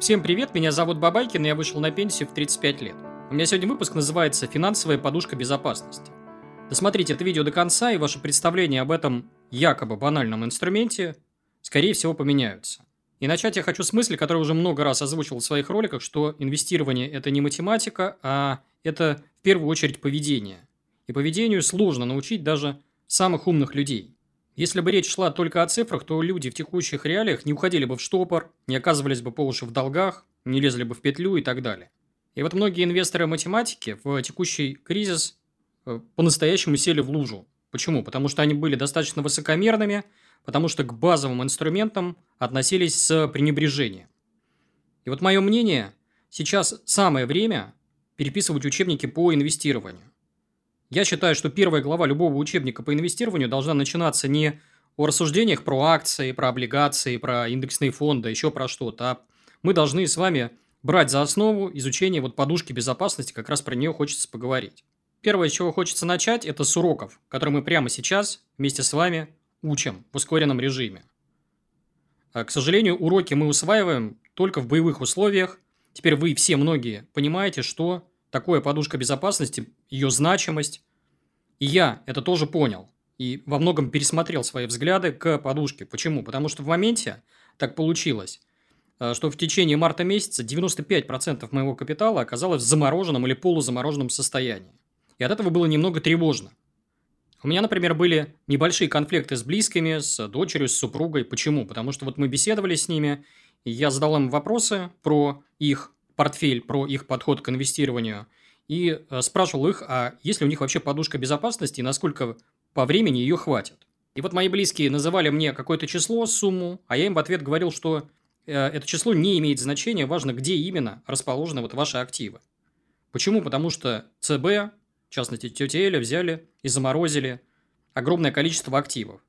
Всем привет, меня зовут Бабайкин, и я вышел на пенсию в 35 лет. У меня сегодня выпуск называется «Финансовая подушка безопасности». Досмотрите это видео до конца, и ваше представление об этом якобы банальном инструменте, скорее всего, поменяются. И начать я хочу с мысли, которую уже много раз озвучивал в своих роликах, что инвестирование – это не математика, а это в первую очередь поведение. И поведению сложно научить даже самых умных людей. Если бы речь шла только о цифрах, то люди в текущих реалиях не уходили бы в штопор, не оказывались бы по уши в долгах, не лезли бы в петлю и так далее. И вот многие инвесторы математики в текущий кризис э, по-настоящему сели в лужу. Почему? Потому что они были достаточно высокомерными, потому что к базовым инструментам относились с пренебрежением. И вот мое мнение, сейчас самое время переписывать учебники по инвестированию. Я считаю, что первая глава любого учебника по инвестированию должна начинаться не о рассуждениях про акции, про облигации, про индексные фонды, еще про что-то, а мы должны с вами брать за основу изучение вот подушки безопасности, как раз про нее хочется поговорить. Первое, с чего хочется начать, это с уроков, которые мы прямо сейчас вместе с вами учим в ускоренном режиме. А, к сожалению, уроки мы усваиваем только в боевых условиях. Теперь вы все многие понимаете, что такое подушка безопасности, ее значимость. И я это тоже понял. И во многом пересмотрел свои взгляды к подушке. Почему? Потому что в моменте так получилось, э, что в течение марта месяца 95% моего капитала оказалось в замороженном или полузамороженном состоянии. И от этого было немного тревожно. У меня, например, были небольшие конфликты с близкими, с дочерью, с супругой. Почему? Потому что вот мы беседовали с ними, и я задал им вопросы про их портфель, про их подход к инвестированию, и э, спрашивал их, а есть ли у них вообще подушка безопасности и насколько по времени ее хватит. И вот мои близкие называли мне какое-то число, сумму, а я им в ответ говорил, что э, это число не имеет значения, важно, где именно расположены вот ваши активы. Почему? Потому что ЦБ, в частности тетя Эля, взяли и заморозили огромное количество активов.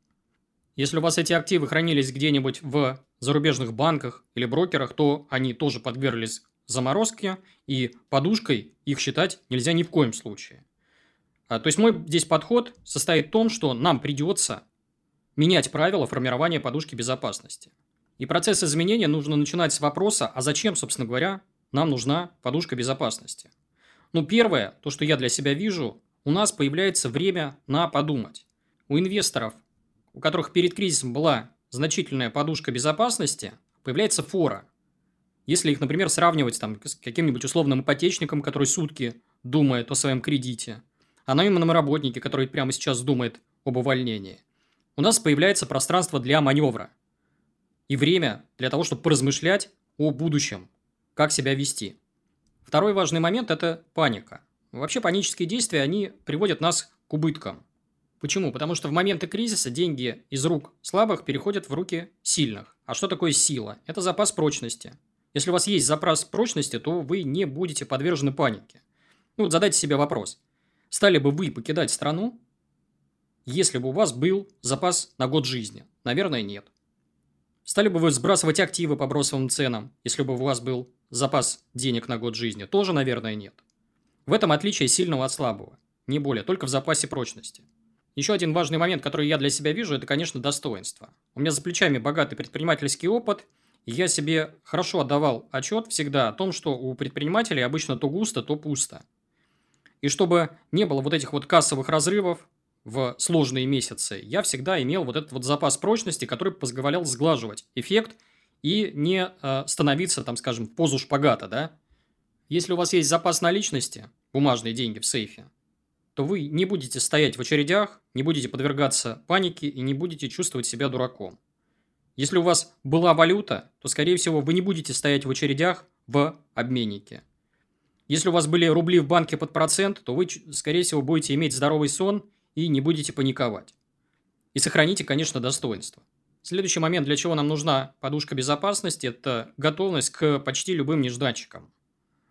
Если у вас эти активы хранились где-нибудь в зарубежных банках или брокерах, то они тоже подверглись заморозки, и подушкой их считать нельзя ни в коем случае. А, то есть мой здесь подход состоит в том, что нам придется менять правила формирования подушки безопасности. И процесс изменения нужно начинать с вопроса, а зачем, собственно говоря, нам нужна подушка безопасности. Ну, первое, то, что я для себя вижу, у нас появляется время на подумать. У инвесторов, у которых перед кризисом была значительная подушка безопасности, появляется фора. Если их, например, сравнивать там, с каким-нибудь условным ипотечником, который сутки думает о своем кредите, а наемном работнике, который прямо сейчас думает об увольнении, у нас появляется пространство для маневра и время для того, чтобы поразмышлять о будущем, как себя вести. Второй важный момент – это паника. Вообще панические действия, они приводят нас к убыткам. Почему? Потому что в моменты кризиса деньги из рук слабых переходят в руки сильных. А что такое сила? Это запас прочности. Если у вас есть запас прочности, то вы не будете подвержены панике. Ну вот задайте себе вопрос. Стали бы вы покидать страну, если бы у вас был запас на год жизни? Наверное, нет. Стали бы вы сбрасывать активы по бросовым ценам, если бы у вас был запас денег на год жизни? Тоже, наверное, нет. В этом отличие сильного от слабого. Не более, только в запасе прочности. Еще один важный момент, который я для себя вижу, это, конечно, достоинство. У меня за плечами богатый предпринимательский опыт – я себе хорошо отдавал отчет всегда о том, что у предпринимателей обычно то густо, то пусто. И чтобы не было вот этих вот кассовых разрывов в сложные месяцы, я всегда имел вот этот вот запас прочности, который позволял сглаживать эффект и не э, становиться, там, скажем, в позу шпагата, да? Если у вас есть запас наличности, бумажные деньги в сейфе, то вы не будете стоять в очередях, не будете подвергаться панике и не будете чувствовать себя дураком. Если у вас была валюта, то, скорее всего, вы не будете стоять в очередях в обменнике. Если у вас были рубли в банке под процент, то вы, скорее всего, будете иметь здоровый сон и не будете паниковать. И сохраните, конечно, достоинство. Следующий момент, для чего нам нужна подушка безопасности, это готовность к почти любым нежданчикам.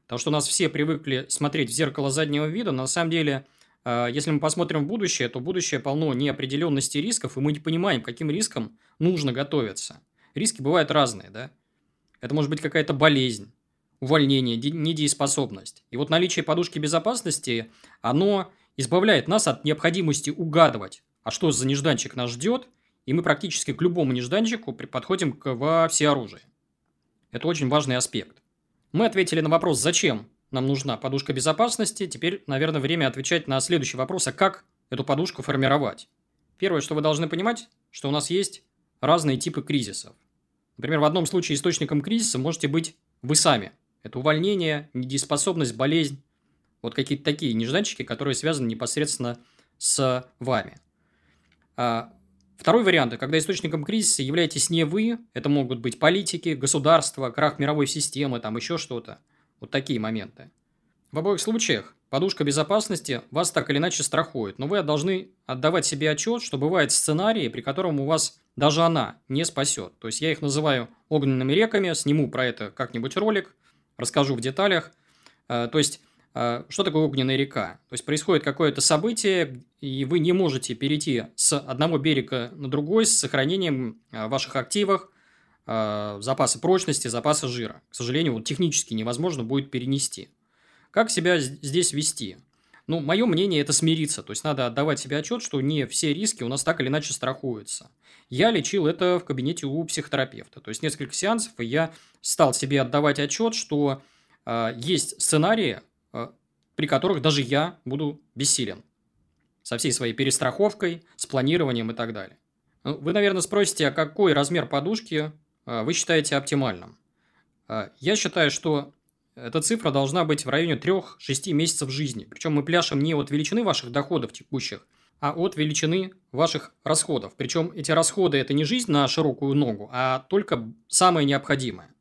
Потому что у нас все привыкли смотреть в зеркало заднего вида, но на самом деле – если мы посмотрим в будущее, то будущее полно неопределенности рисков, и мы не понимаем, каким рискам нужно готовиться. Риски бывают разные, да? Это может быть какая-то болезнь, увольнение, недееспособность. И вот наличие подушки безопасности, оно избавляет нас от необходимости угадывать, а что за нежданчик нас ждет, и мы практически к любому нежданчику подходим к, во всеоружии. Это очень важный аспект. Мы ответили на вопрос, зачем нам нужна подушка безопасности. Теперь, наверное, время отвечать на следующий вопрос, а как эту подушку формировать? Первое, что вы должны понимать, что у нас есть разные типы кризисов. Например, в одном случае источником кризиса можете быть вы сами. Это увольнение, недееспособность, болезнь. Вот какие-то такие нежданчики, которые связаны непосредственно с вами. А второй вариант, когда источником кризиса являетесь не вы, это могут быть политики, государство, крах мировой системы, там еще что-то. Вот такие моменты. В обоих случаях подушка безопасности вас так или иначе страхует, но вы должны отдавать себе отчет, что бывают сценарии, при котором у вас даже она не спасет. То есть я их называю огненными реками, сниму про это как-нибудь ролик, расскажу в деталях. Э, то есть э, что такое огненная река? То есть происходит какое-то событие, и вы не можете перейти с одного берега на другой с сохранением э, ваших активов, запаса прочности, запаса жира. К сожалению, вот технически невозможно будет перенести. Как себя здесь вести? Ну, мое мнение – это смириться. То есть, надо отдавать себе отчет, что не все риски у нас так или иначе страхуются. Я лечил это в кабинете у психотерапевта. То есть, несколько сеансов, и я стал себе отдавать отчет, что э, есть сценарии, э, при которых даже я буду бессилен. Со всей своей перестраховкой, с планированием и так далее. Ну, вы, наверное, спросите, а какой размер подушки вы считаете оптимальным? Э, я считаю, что эта цифра должна быть в районе 3-6 месяцев жизни. Причем мы пляшем не от величины ваших доходов текущих, а от величины ваших расходов. Причем эти расходы – это не жизнь на широкую ногу, а только самое необходимое.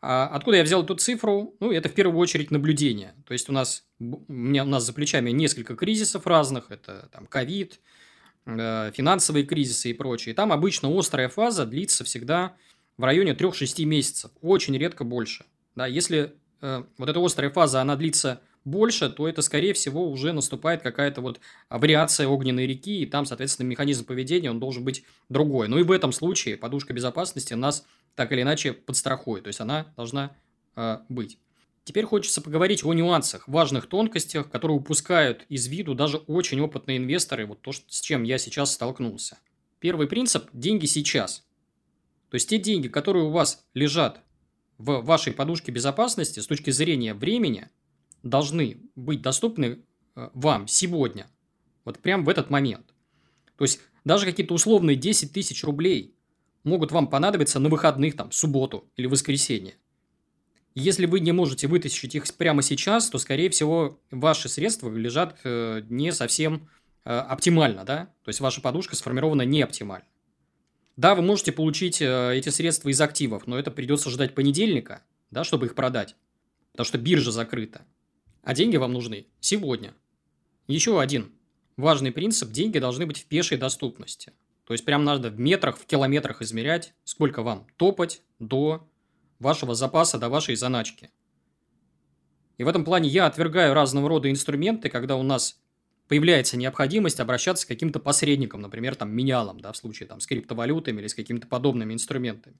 А откуда я взял эту цифру? Ну, это в первую очередь наблюдение. То есть, у нас, у, меня, у нас за плечами несколько кризисов разных. Это там ковид, финансовые кризисы и прочее. Там обычно острая фаза длится всегда в районе 3-6 месяцев. Очень редко больше. Да, если э, вот эта острая фаза, она длится больше, то это, скорее всего, уже наступает какая-то вот вариация огненной реки, и там, соответственно, механизм поведения, он должен быть другой. Ну и в этом случае подушка безопасности нас так или иначе подстрахует, то есть она должна э, быть. Теперь хочется поговорить о нюансах, важных тонкостях, которые упускают из виду даже очень опытные инвесторы, вот то, с чем я сейчас столкнулся. Первый принцип – деньги сейчас. То есть те деньги, которые у вас лежат в вашей подушке безопасности с точки зрения времени должны быть доступны э, вам сегодня, вот прям в этот момент. То есть даже какие-то условные 10 тысяч рублей могут вам понадобиться на выходных, там, субботу или воскресенье. Если вы не можете вытащить их прямо сейчас, то, скорее всего, ваши средства лежат э, не совсем э, оптимально, да? То есть ваша подушка сформирована не оптимально. Да, вы можете получить э, эти средства из активов, но это придется ждать понедельника, да, чтобы их продать, потому что биржа закрыта. А деньги вам нужны сегодня. Еще один важный принцип – деньги должны быть в пешей доступности. То есть, прям надо в метрах, в километрах измерять, сколько вам топать до вашего запаса, до вашей заначки. И в этом плане я отвергаю разного рода инструменты, когда у нас появляется необходимость обращаться к каким-то посредникам, например, там, менялам, да, в случае там, с криптовалютами или с какими-то подобными инструментами.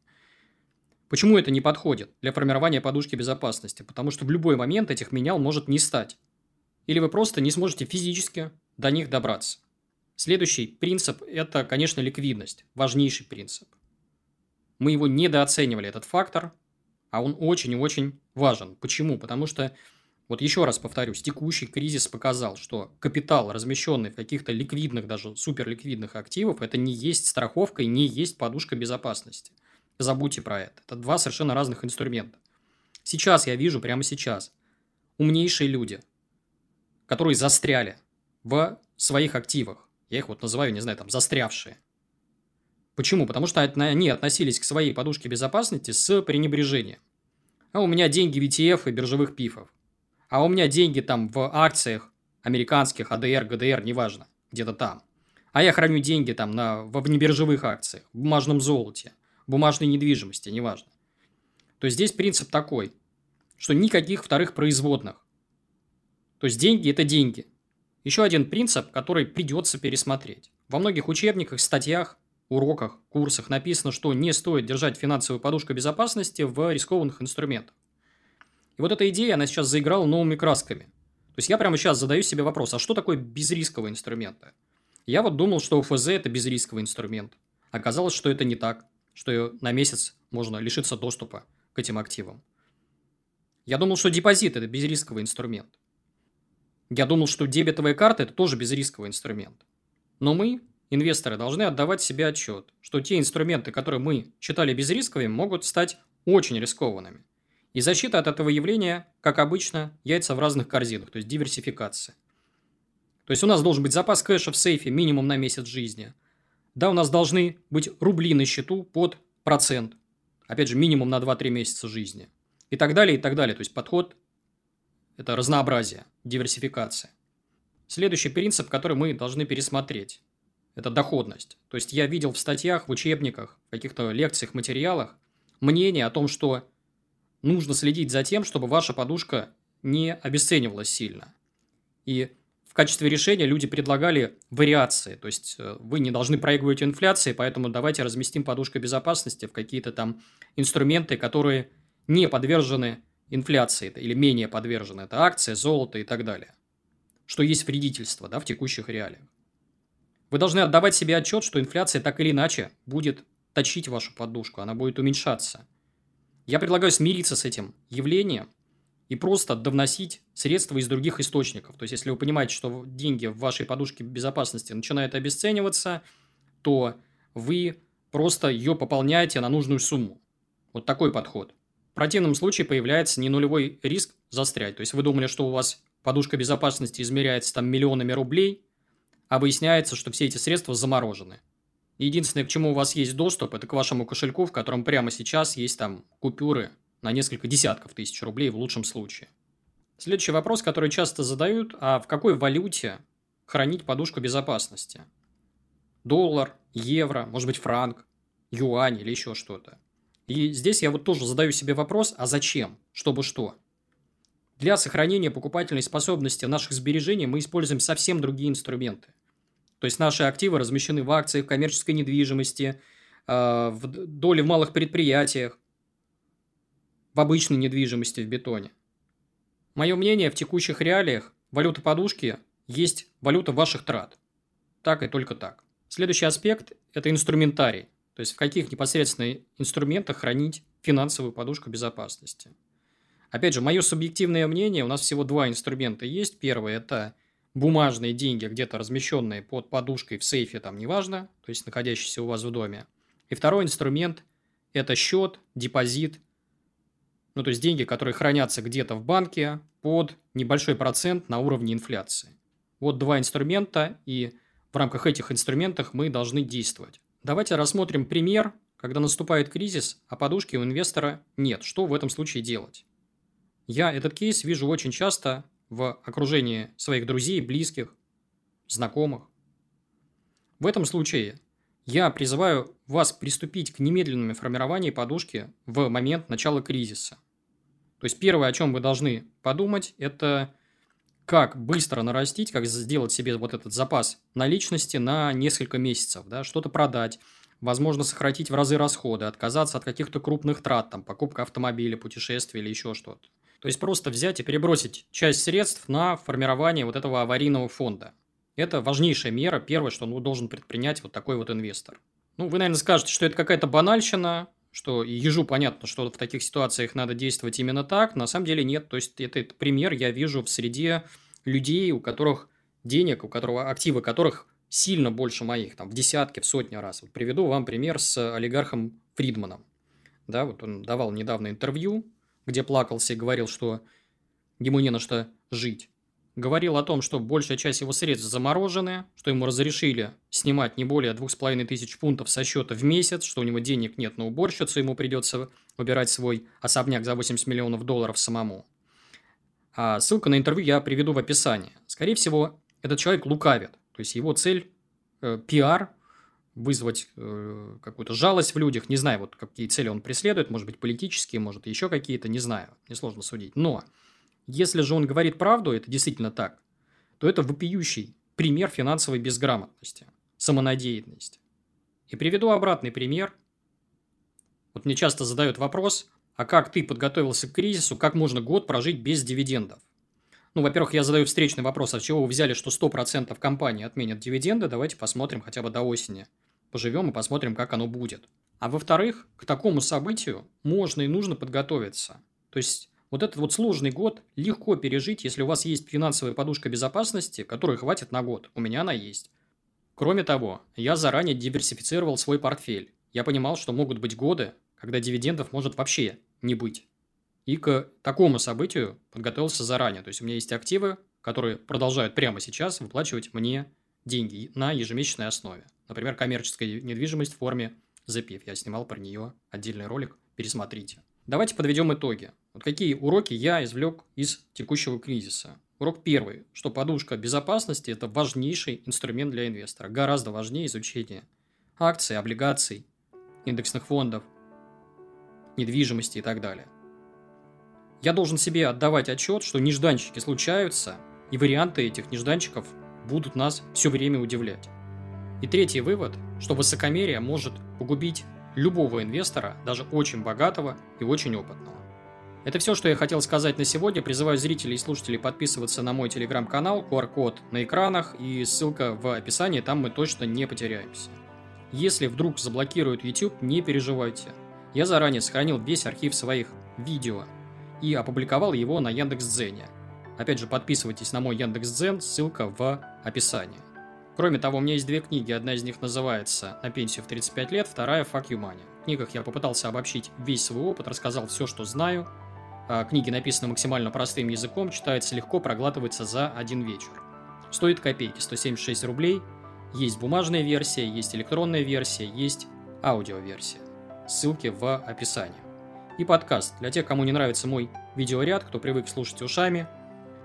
Почему это не подходит для формирования подушки безопасности? Потому что в любой момент этих менял может не стать. Или вы просто не сможете физически до них добраться. Следующий принцип – это, конечно, ликвидность. Важнейший принцип. Мы его недооценивали, этот фактор, а он очень и очень важен. Почему? Потому что вот еще раз повторюсь, текущий кризис показал, что капитал, размещенный в каких-то ликвидных, даже суперликвидных активах, это не есть страховка и не есть подушка безопасности. Забудьте про это. Это два совершенно разных инструмента. Сейчас я вижу, прямо сейчас, умнейшие люди, которые застряли в своих активах. Я их вот называю, не знаю, там, застрявшие. Почему? Потому что они относились к своей подушке безопасности с пренебрежением. А у меня деньги в ETF и биржевых пифов а у меня деньги там в акциях американских, АДР, ГДР, неважно, где-то там. А я храню деньги там на, в внебиржевых акциях, в бумажном золоте, бумажной недвижимости, неважно. То есть здесь принцип такой, что никаких вторых производных. То есть деньги – это деньги. Еще один принцип, который придется пересмотреть. Во многих учебниках, статьях, уроках, курсах написано, что не стоит держать финансовую подушку безопасности в рискованных инструментах. И вот эта идея, она сейчас заиграла новыми красками. То есть я прямо сейчас задаю себе вопрос, а что такое безрисковые инструменты? Я вот думал, что УФЗ – это безрисковый инструмент. Оказалось, что это не так, что на месяц можно лишиться доступа к этим активам. Я думал, что депозит – это безрисковый инструмент. Я думал, что дебетовая карта – это тоже безрисковый инструмент. Но мы, инвесторы, должны отдавать себе отчет, что те инструменты, которые мы считали безрисковыми, могут стать очень рискованными. И защита от этого явления, как обычно, яйца в разных корзинах, то есть диверсификация. То есть у нас должен быть запас кэша в сейфе минимум на месяц жизни. Да, у нас должны быть рубли на счету под процент. Опять же, минимум на 2-3 месяца жизни. И так далее, и так далее. То есть подход – это разнообразие, диверсификация. Следующий принцип, который мы должны пересмотреть – это доходность. То есть я видел в статьях, в учебниках, в каких-то лекциях, материалах мнение о том, что нужно следить за тем, чтобы ваша подушка не обесценивалась сильно. И в качестве решения люди предлагали вариации. То есть, э, вы не должны проигрывать инфляции, поэтому давайте разместим подушку безопасности в какие-то там инструменты, которые не подвержены инфляции или менее подвержены. Это акции, золото и так далее. Что есть вредительство да, в текущих реалиях. Вы должны отдавать себе отчет, что инфляция так или иначе будет точить вашу подушку, она будет уменьшаться. Я предлагаю смириться с этим явлением и просто довносить средства из других источников. То есть, если вы понимаете, что деньги в вашей подушке безопасности начинают обесцениваться, то вы просто ее пополняете на нужную сумму. Вот такой подход. В противном случае появляется не нулевой риск застрять. То есть, вы думали, что у вас подушка безопасности измеряется там миллионами рублей, выясняется, что все эти средства заморожены. Единственное, к чему у вас есть доступ, это к вашему кошельку, в котором прямо сейчас есть там купюры на несколько десятков тысяч рублей в лучшем случае. Следующий вопрос, который часто задают, а в какой валюте хранить подушку безопасности? Доллар, евро, может быть франк, юань или еще что-то. И здесь я вот тоже задаю себе вопрос, а зачем? Чтобы что? Для сохранения покупательной способности наших сбережений мы используем совсем другие инструменты. То есть наши активы размещены в акциях, в коммерческой недвижимости, э, в доли в малых предприятиях, в обычной недвижимости в бетоне. Мое мнение, в текущих реалиях валюта подушки есть валюта ваших трат. Так и только так. Следующий аспект – это инструментарий. То есть, в каких непосредственно инструментах хранить финансовую подушку безопасности. Опять же, мое субъективное мнение, у нас всего два инструмента есть. Первый – это бумажные деньги, где-то размещенные под подушкой в сейфе, там неважно, то есть находящиеся у вас в доме. И второй инструмент – это счет, депозит, ну то есть деньги, которые хранятся где-то в банке под небольшой процент на уровне инфляции. Вот два инструмента, и в рамках этих инструментов мы должны действовать. Давайте рассмотрим пример, когда наступает кризис, а подушки у инвестора нет. Что в этом случае делать? Я этот кейс вижу очень часто в окружении своих друзей, близких, знакомых. В этом случае я призываю вас приступить к немедленному формированию подушки в момент начала кризиса. То есть первое, о чем вы должны подумать, это как быстро нарастить, как сделать себе вот этот запас наличности на несколько месяцев, да, что-то продать, возможно, сократить в разы расходы, отказаться от каких-то крупных трат, там, покупка автомобиля, путешествия или еще что-то. То есть просто взять и перебросить часть средств на формирование вот этого аварийного фонда. Это важнейшая мера, первое, что ну, должен предпринять вот такой вот инвестор. Ну, вы, наверное, скажете, что это какая-то банальщина, что ежу понятно, что в таких ситуациях надо действовать именно так. На самом деле нет. То есть, это пример я вижу в среде людей, у которых денег, у которого активы которых сильно больше моих, там, в десятки, в сотни раз. Вот приведу вам пример с олигархом Фридманом. Да, вот он давал недавно интервью, где плакался и говорил, что ему не на что жить. Говорил о том, что большая часть его средств заморожены, что ему разрешили снимать не более двух с половиной тысяч фунтов со счета в месяц, что у него денег нет на уборщицу, ему придется убирать свой особняк за 80 миллионов долларов самому. А ссылку на интервью я приведу в описании. Скорее всего, этот человек лукавит. То есть его цель э, пиар вызвать э, какую-то жалость в людях. Не знаю, вот какие цели он преследует, может быть, политические, может, еще какие-то, не знаю, несложно судить. Но если же он говорит правду, это действительно так, то это вопиющий пример финансовой безграмотности, самонадеянности. И приведу обратный пример. Вот мне часто задают вопрос, а как ты подготовился к кризису, как можно год прожить без дивидендов? Ну, во-первых, я задаю встречный вопрос, а чего вы взяли, что 100% компании отменят дивиденды? Давайте посмотрим хотя бы до осени. Поживем и посмотрим, как оно будет. А во-вторых, к такому событию можно и нужно подготовиться. То есть вот этот вот сложный год легко пережить, если у вас есть финансовая подушка безопасности, которой хватит на год. У меня она есть. Кроме того, я заранее диверсифицировал свой портфель. Я понимал, что могут быть годы, когда дивидендов может вообще не быть. И к такому событию подготовился заранее. То есть у меня есть активы, которые продолжают прямо сейчас выплачивать мне деньги на ежемесячной основе. Например, коммерческая недвижимость в форме ZPIF. Я снимал про нее отдельный ролик, пересмотрите. Давайте подведем итоги. Вот какие уроки я извлек из текущего кризиса. Урок первый, что подушка безопасности – это важнейший инструмент для инвестора. Гораздо важнее изучения акций, облигаций, индексных фондов, недвижимости и так далее. Я должен себе отдавать отчет, что нежданчики случаются, и варианты этих нежданчиков будут нас все время удивлять. И третий вывод, что высокомерие может погубить любого инвестора, даже очень богатого и очень опытного. Это все, что я хотел сказать на сегодня. Призываю зрителей и слушателей подписываться на мой телеграм-канал, QR-код на экранах и ссылка в описании, там мы точно не потеряемся. Если вдруг заблокируют YouTube, не переживайте. Я заранее сохранил весь архив своих видео и опубликовал его на Яндекс.Дзене. Опять же, подписывайтесь на мой Яндекс.Дзен, ссылка в описании. Кроме того, у меня есть две книги. Одна из них называется «На пенсию в 35 лет», вторая «Fuck you money». В книгах я попытался обобщить весь свой опыт, рассказал все, что знаю. А книги написаны максимально простым языком, читается легко, проглатывается за один вечер. Стоит копейки, 176 рублей. Есть бумажная версия, есть электронная версия, есть аудиоверсия. Ссылки в описании. И подкаст. Для тех, кому не нравится мой видеоряд, кто привык слушать ушами –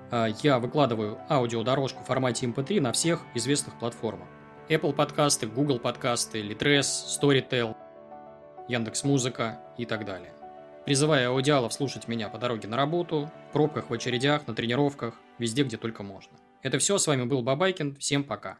а, я выкладываю аудиодорожку в формате MP3 на всех известных платформах. Apple подкасты, Google подкасты, Litres, Storytel, Яндекс Музыка и так далее. Призываю аудиалов слушать меня по дороге на работу, в пробках, в очередях, на тренировках, везде, где только можно. Это все, с вами был Бабайкин, всем пока.